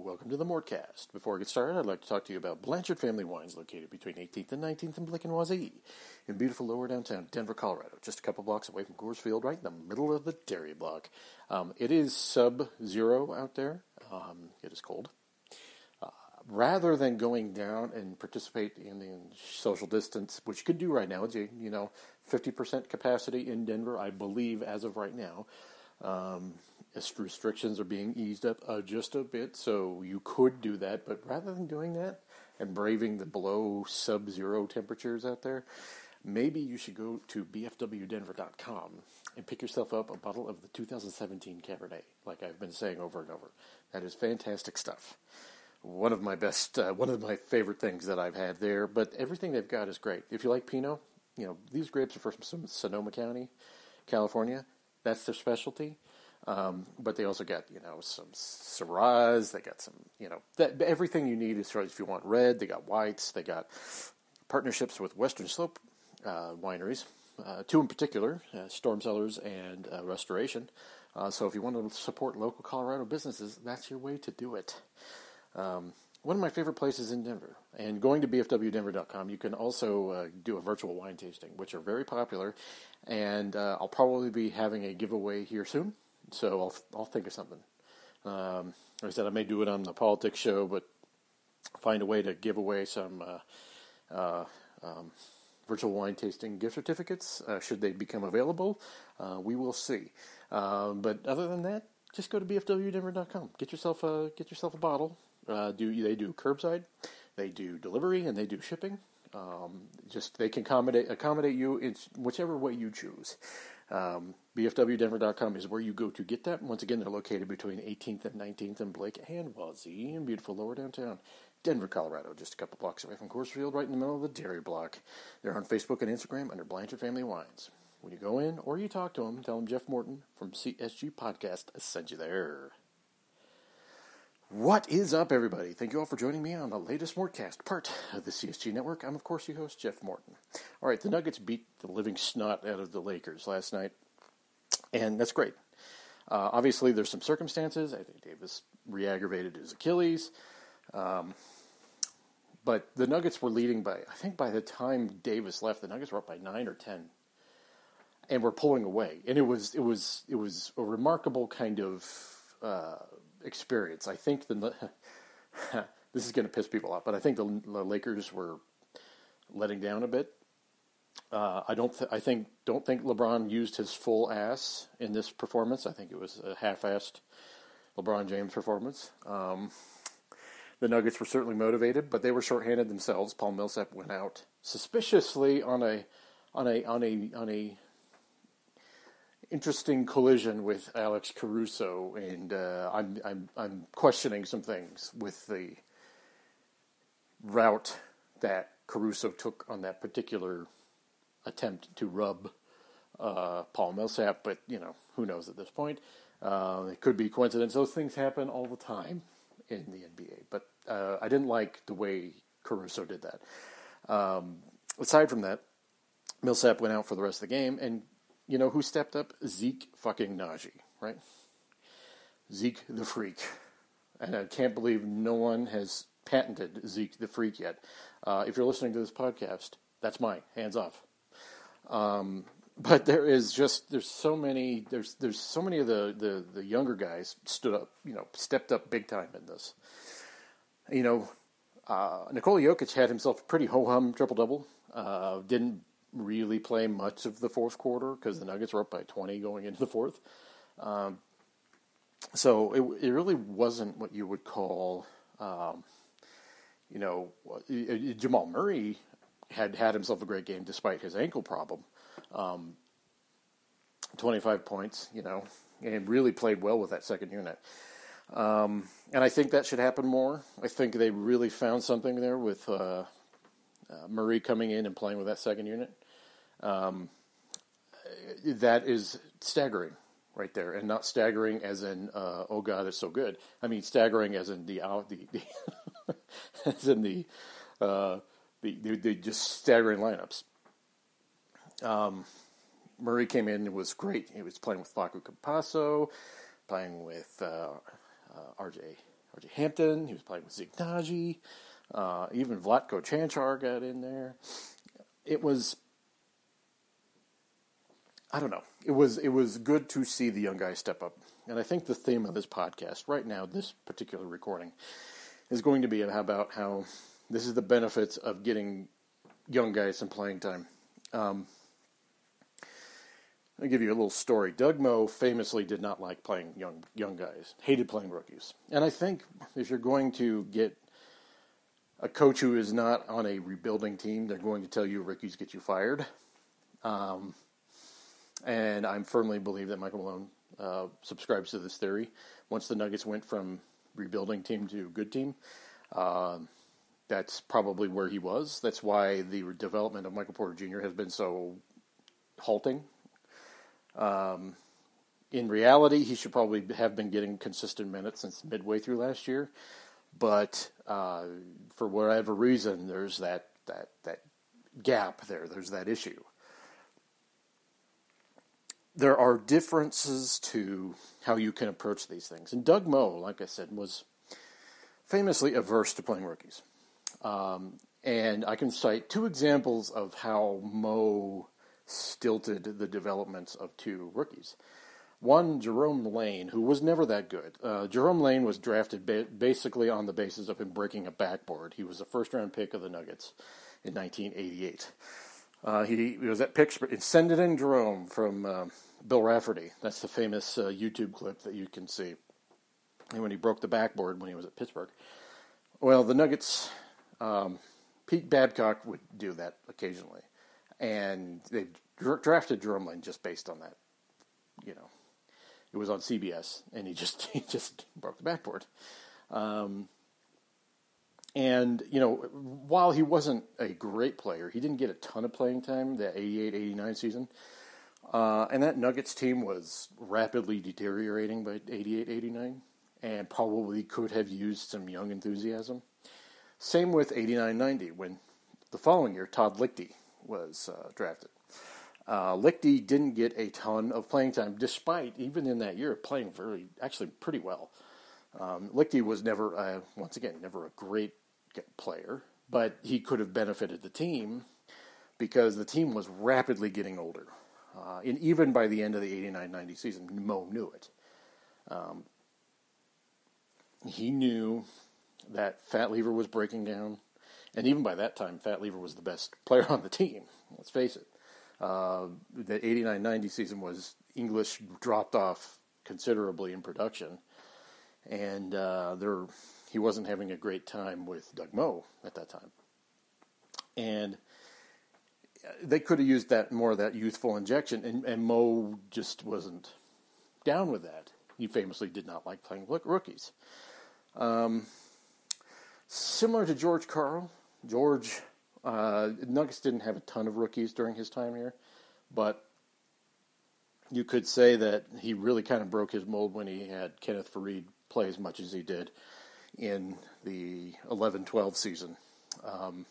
welcome to the Mortcast. Before I get started, I'd like to talk to you about Blanchard Family Wines, located between 18th and 19th in Blake Wazee, in beautiful lower downtown Denver, Colorado, just a couple blocks away from Coors Field, right in the middle of the dairy block. Um, it is sub-zero out there. Um, it is cold. Uh, rather than going down and participate in, in social distance, which you could do right now, you, you know, 50% capacity in Denver, I believe, as of right now. Um, restrictions are being eased up uh, just a bit, so you could do that. But rather than doing that and braving the below sub-zero temperatures out there, maybe you should go to bfwdenver.com and pick yourself up a bottle of the 2017 Cabernet, like I've been saying over and over. That is fantastic stuff. One of my best, uh, one of my favorite things that I've had there. But everything they've got is great. If you like Pinot, you know these grapes are from Sonoma County, California. That's their specialty. Um, but they also got you know some Syrahs. They got some you know that, everything you need as far as if you want red. They got whites. They got partnerships with Western Slope uh, wineries, uh, two in particular, uh, Storm Cellars and uh, Restoration. Uh, so if you want to support local Colorado businesses, that's your way to do it. Um, one of my favorite places in Denver. And going to bfwdenver.com, you can also uh, do a virtual wine tasting, which are very popular. And uh, I'll probably be having a giveaway here soon, so I'll I'll think of something. Um, like I said, I may do it on the politics show, but find a way to give away some uh, uh um, virtual wine tasting gift certificates uh, should they become available. Uh, we will see. But other than that, just go to bfwdenver.com. Get yourself a get yourself a bottle uh, do they do curbside, they do delivery, and they do shipping. Um, just they can accommodate accommodate you in whichever way you choose. Um, BFWDenver.com is where you go to get that. Once again, they're located between 18th and 19th and Blake and Wazee in beautiful lower downtown. Denver, Colorado, just a couple blocks away from Coors Field, right in the middle of the dairy block. They're on Facebook and Instagram under Blanchard Family Wines. When you go in or you talk to them, tell them Jeff Morton from CSG Podcast sent you there. What is up, everybody? Thank you all for joining me on the latest Mortcast, part of the CSG Network. I'm, of course, your host, Jeff Morton. All right, the Nuggets beat the living snot out of the Lakers last night, and that's great. Uh, obviously, there's some circumstances. I think Davis re-aggravated his Achilles, um, but the Nuggets were leading by. I think by the time Davis left, the Nuggets were up by nine or ten, and were pulling away. And it was it was it was a remarkable kind of. Uh, experience. I think the this is going to piss people off, but I think the, the Lakers were letting down a bit. Uh, I don't. Th- I think don't think LeBron used his full ass in this performance. I think it was a half-assed LeBron James performance. Um, the Nuggets were certainly motivated, but they were shorthanded themselves. Paul Millsap went out suspiciously on a on a on a on a interesting collision with Alex Caruso, and uh, I'm I'm I'm questioning some things with the route that Caruso took on that particular attempt to rub uh, Paul Millsap, but you know who knows at this point. Uh, it could be coincidence. Those things happen all the time in the NBA, but uh, I didn't like the way Caruso did that. Um, aside from that, Millsap went out for the rest of the game, and you know who stepped up? Zeke fucking Nnaji, right? Zeke the Freak. And I can't believe no one has patented Zeke the Freak yet. Uh, if you're listening to this podcast, that's mine. Hands off. Um, but there is just there's so many there's there's so many of the, the, the younger guys stood up you know stepped up big time in this. You know, uh, Nikola Jokic had himself a pretty ho hum triple double. Uh, didn't really play much of the fourth quarter because the Nuggets were up by 20 going into the fourth. Um, so it, it really wasn't what you would call, um, you know, Jamal Murray had had himself a great game despite his ankle problem. Um, 25 points, you know, and really played well with that second unit. Um, and I think that should happen more. I think they really found something there with uh, uh, Murray coming in and playing with that second unit. Um, that is staggering right there, and not staggering as in uh, oh god, it's so good. I mean staggering as in the out the, the as in the, uh, the, the the just staggering lineups. Um, Murray came in and was great. He was playing with Facu Campazzo, playing with uh, uh, RJ RJ Hampton. He was playing with Zeke Nnaji. Uh, even Vlatko Cancar got in there. It was I don't know. It was it was good to see the young guys step up, and I think the theme of this podcast right now, this particular recording, is going to be about how this is the benefits of getting young guys some playing time. Um, I'll give you a little story. Doug Moe famously did not like playing young young guys, hated playing rookies, and I think if you're going to get a coach who is not on a rebuilding team, they're going to tell you rookies get you fired. Um, and I firmly believe that Michael Malone uh, subscribes to this theory. Once the Nuggets went from rebuilding team to good team, uh, that's probably where he was. That's why the development of Michael Porter Jr. has been so halting. Um, in reality, he should probably have been getting consistent minutes since midway through last year, but uh, for whatever reason, there's that that that gap there. There's that issue there are differences to how you can approach these things. And Doug Moe, like I said, was famously averse to playing rookies. Um, and I can cite two examples of how Moe stilted the developments of two rookies. One, Jerome Lane, who was never that good. Uh, Jerome Lane was drafted ba- basically on the basis of him breaking a backboard. He was a first round pick of the Nuggets in 1988. Uh, he, he, was at Pittsburgh. Send it in, Jerome from uh, Bill Rafferty. That's the famous uh, YouTube clip that you can see. And when he broke the backboard when he was at Pittsburgh. Well, the Nuggets, um, Pete Babcock would do that occasionally, and they drafted Lane just based on that. You know, it was on CBS, and he just he just broke the backboard. Um, and, you know, while he wasn't a great player, he didn't get a ton of playing time that 88 89 season. Uh, and that Nuggets team was rapidly deteriorating by 88 89 and probably could have used some young enthusiasm. Same with 89 90 when the following year Todd Lichti was uh, drafted. Uh, Lichti didn't get a ton of playing time, despite even in that year playing very, actually pretty well. Um, Lichti was never, uh, once again, never a great player, but he could have benefited the team because the team was rapidly getting older. Uh, and even by the end of the 89 90 season, Moe knew it. Um, he knew that Fat Lever was breaking down. And even by that time, Fat Lever was the best player on the team. Let's face it. Uh, the 89 90 season was English dropped off considerably in production. And uh, there he wasn't having a great time with Doug Moe at that time. And they could have used that more of that youthful injection, and, and Moe just wasn't down with that. He famously did not like playing look, rookies. Um, similar to George Karl, George uh, Nuggets didn't have a ton of rookies during his time here, but you could say that he really kind of broke his mold when he had Kenneth Faried play as much as he did in the 11 12 season. Um,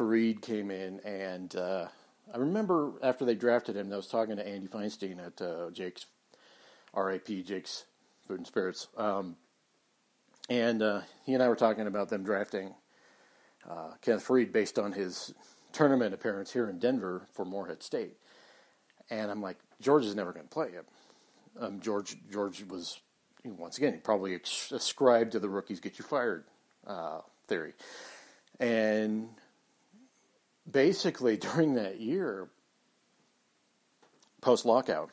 Faried came in, and uh, I remember after they drafted him, I was talking to Andy Feinstein at uh, Jake's RAP, Jake's Food and Spirits. Um, and uh, he and I were talking about them drafting uh, Kenneth Faried based on his tournament appearance here in Denver for Morehead State. And I'm like, George is never going to play him. Um, George George was once again, probably ascribed to the rookies get you fired uh, theory. And basically, during that year, post lockout,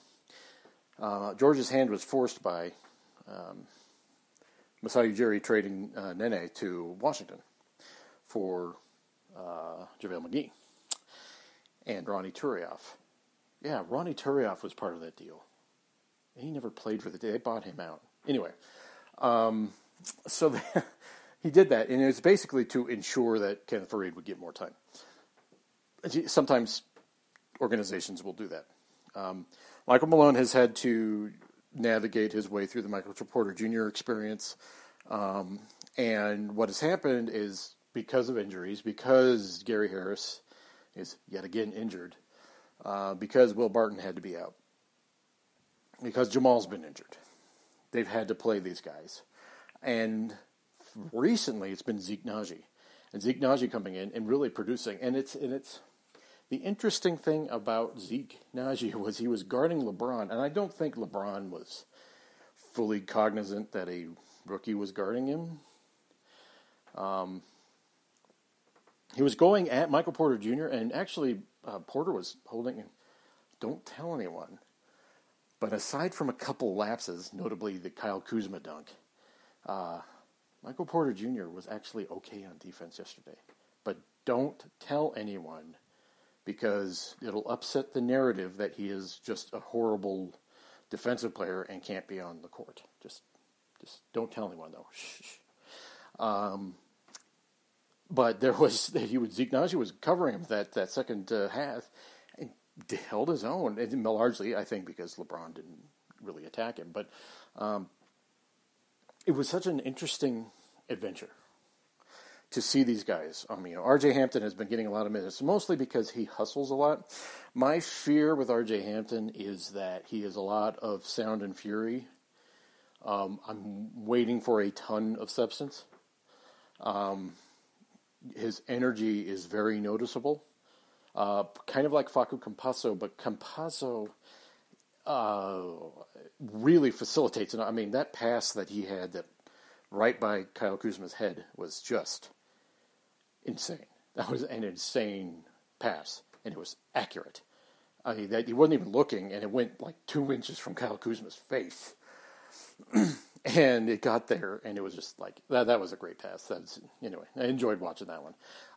uh, George's hand was forced by um, Masai Ujiri trading uh, Nene to Washington for uh, JaVale McGee and Ronnie Turiaf. Yeah, Ronnie Turiaf was part of that deal. He never played for the. Day. They bought him out. Anyway, um, so the, he did that, and it was basically to ensure that Kenneth Faried would get more time. Sometimes organizations will do that. Um, Michael Malone has had to navigate his way through the Michael Porter Jr. experience, um, and what has happened is because of injuries, because Gary Harris is yet again injured, uh, because Will Barton had to be out, because Jamal's been injured they've had to play these guys. And recently, it's been Zeke Nnaji, and Zeke Nnaji coming in and really producing. And it's and it's the interesting thing about Zeke Nnaji was he was guarding LeBron, and I don't think LeBron was fully cognizant that a rookie was guarding him. Um, he was going at Michael Porter Jr. and actually uh, Porter was holding him. Don't tell anyone. But aside from a couple lapses, notably the Kyle Kuzma dunk, uh, Michael Porter Jr. was actually okay on defense yesterday. But don't tell anyone because it'll upset the narrative that he is just a horrible defensive player and can't be on the court. Just, just don't tell anyone though. Um, but there was he was Zeke Nnaji was covering him that that second uh, half and held his own. And largely, I think, because LeBron didn't really attack him. But um, it was such an interesting adventure to see these guys. I mean, R.J. Hampton has been getting a lot of minutes, mostly because he hustles a lot. My fear with R.J. Hampton is that he has a lot of sound and fury. Um, I'm waiting for a ton of substance. Um, his energy is very noticeable. Uh, kind of like Facu Campazzo, but Campazzo uh, really facilitates it. I mean, that pass that he had that right by Kyle Kuzma's head was just insane. That was an insane pass, and it was accurate. I mean, that he wasn't even looking, and it went like two inches from Kyle Kuzma's face. and it got there, and it was just like that. That was a great pass. That's anyway. I enjoyed watching that one.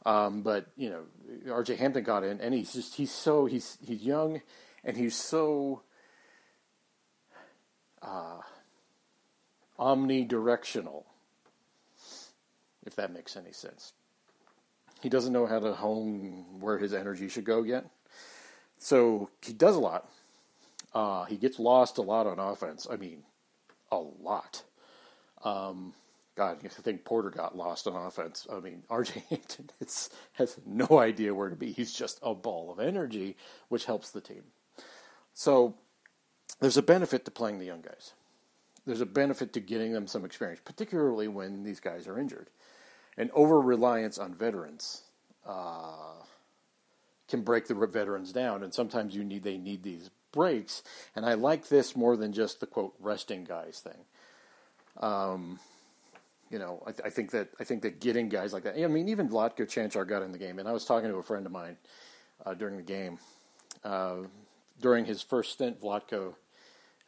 Um, but you know, R.J. Hampton got in, and he's just he's so he's he's young, and he's so omnidirectional. If that makes any sense, he doesn't know how to hone where his energy should go yet. So he does a lot. Uh, he gets lost a lot on offense. I mean, a lot. Um, God, I think Porter got lost on offense. I mean, RJ Hampton has no idea where to be. He's just a ball of energy, which helps the team. So there's a benefit to playing the young guys. There's a benefit to getting them some experience, particularly when these guys are injured. And over reliance on veterans uh, can break the veterans down, and sometimes you need they need these breaks. And I like this more than just the quote resting guys thing. Um, you know, I, I, think that I think that getting guys like that. I mean, even Vlatko Cancar got in the game, and I was talking to a friend of mine uh, during the game. Uh, during his first stint, Vlatko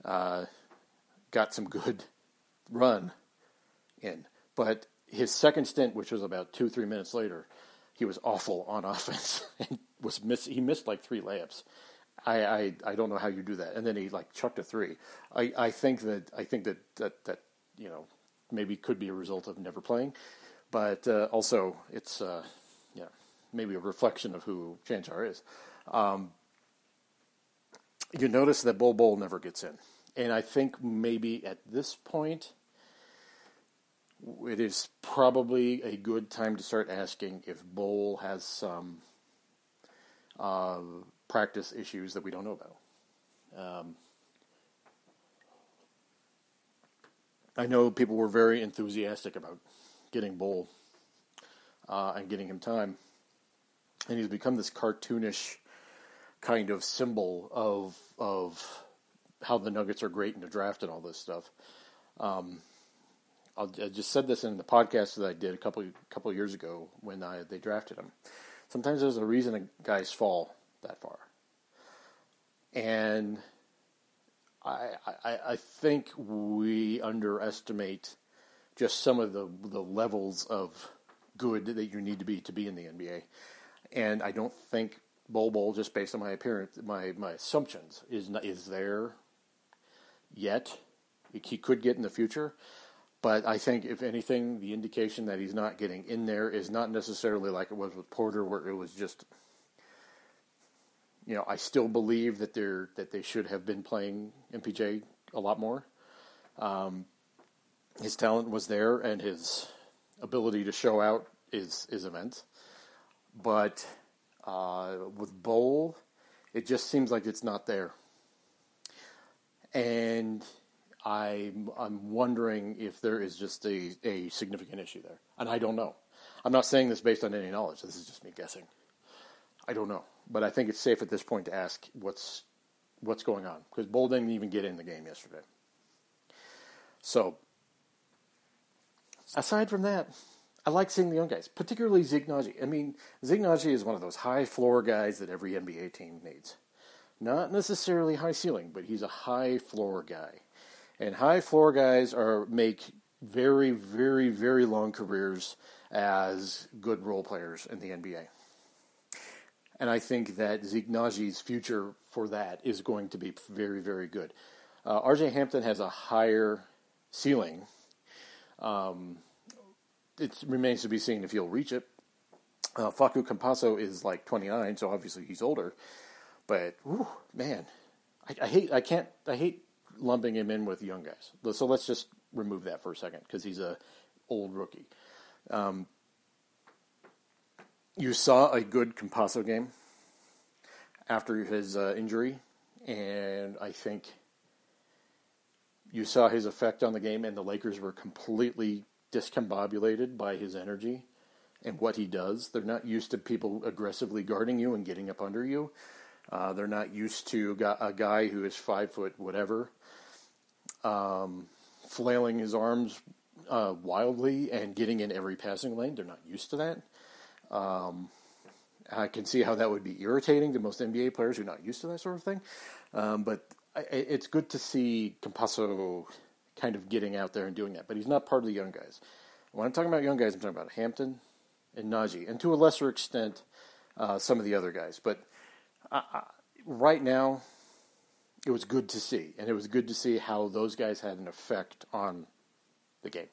uh, got some good run in, but his second stint, which was about two three minutes later, he was awful on offense and was miss. He missed like three layups. I, I, I don't know how you do that. And then he like chucked a three. I, I think that I think that, that that you know maybe could be a result of never playing, but uh, also it's uh, yeah maybe a reflection of who Cancar is. Um, you notice that Bol Bol never gets in, and I think maybe at this point it is probably a good time to start asking if Bol has some. Uh, practice issues that we don't know about. Um, I know people were very enthusiastic about getting Bol uh, and getting him time, and he's become this cartoonish kind of symbol of of how the Nuggets are great in the draft and all this stuff. Um, i just said this in the podcast that I did a couple couple years ago when I, they drafted him. Sometimes there's a reason guys fall that far. And I, I, I think we underestimate just some of the, the levels of good that you need to be to be in the NBA. And I don't think Bol Bol, just based on my appearance, my, my assumptions, is is there yet. He could get in the future, but I think if anything, the indication that he's not getting in there is not necessarily like it was with Porter, where it was just you know, I still believe that they're that they should have been playing MPJ a lot more. Um, his talent was there, and his ability to show out is is immense. But uh, with Bol, it just seems like it's not there. And I'm, I'm wondering if there is just a, a significant issue there. And I don't know. I'm not saying this based on any knowledge. This is just me guessing. I don't know. But I think it's safe at this point to ask what's, what's going on. Because Bol didn't even get in the game yesterday. So, aside from that, I like seeing the young guys, particularly Zeke Nnaji. I mean, Zeke Nnaji is one of those high floor guys that every NBA team needs. Not necessarily high ceiling, but he's a high floor guy. And high floor guys are make very, very, very long careers as good role players in the NBA. And I think that Zeke future for that is going to be very, very good. Uh, RJ Hampton has a higher ceiling. Um, it remains to be seen if he'll reach it. Uh, Facu Campazzo is like 29, so obviously he's older. But whew, man, I, I, hate I can't I hate lumping him in with young guys. So let's just remove that for a second because he's a old rookie. Um, you saw a good Campazzo game after his uh, injury, and I think you saw his effect on the game, and the Lakers were completely discombobulated by his energy and what he does. They're not used to people aggressively guarding you and getting up under you. Uh, they're not used to a guy who is five foot whatever, um, flailing his arms uh, wildly and getting in every passing lane. They're not used to that. Um, I can see how that would be irritating to most NBA players who are not used to that sort of thing. Um, but I, it's good to see Campazzo kind of getting out there and doing that. But he's not part of the young guys. When I'm talking about young guys, I'm talking about Hampton and Nnaji, and to a lesser extent, uh, some of the other guys. But right now, it was good to see, and it was good to see how those guys had an effect on the game.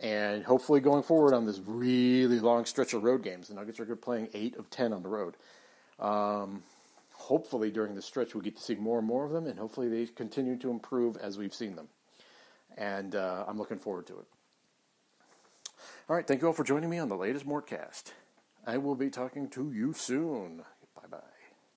And hopefully, going forward on this really long stretch of road games, the Nuggets are good playing eight of ten on the road. Um, hopefully, during the stretch, we get to see more and more of them, and hopefully, they continue to improve as we've seen them. And uh, I'm looking forward to it. All right, thank you all for joining me on the latest Mortcast. I will be talking to you soon.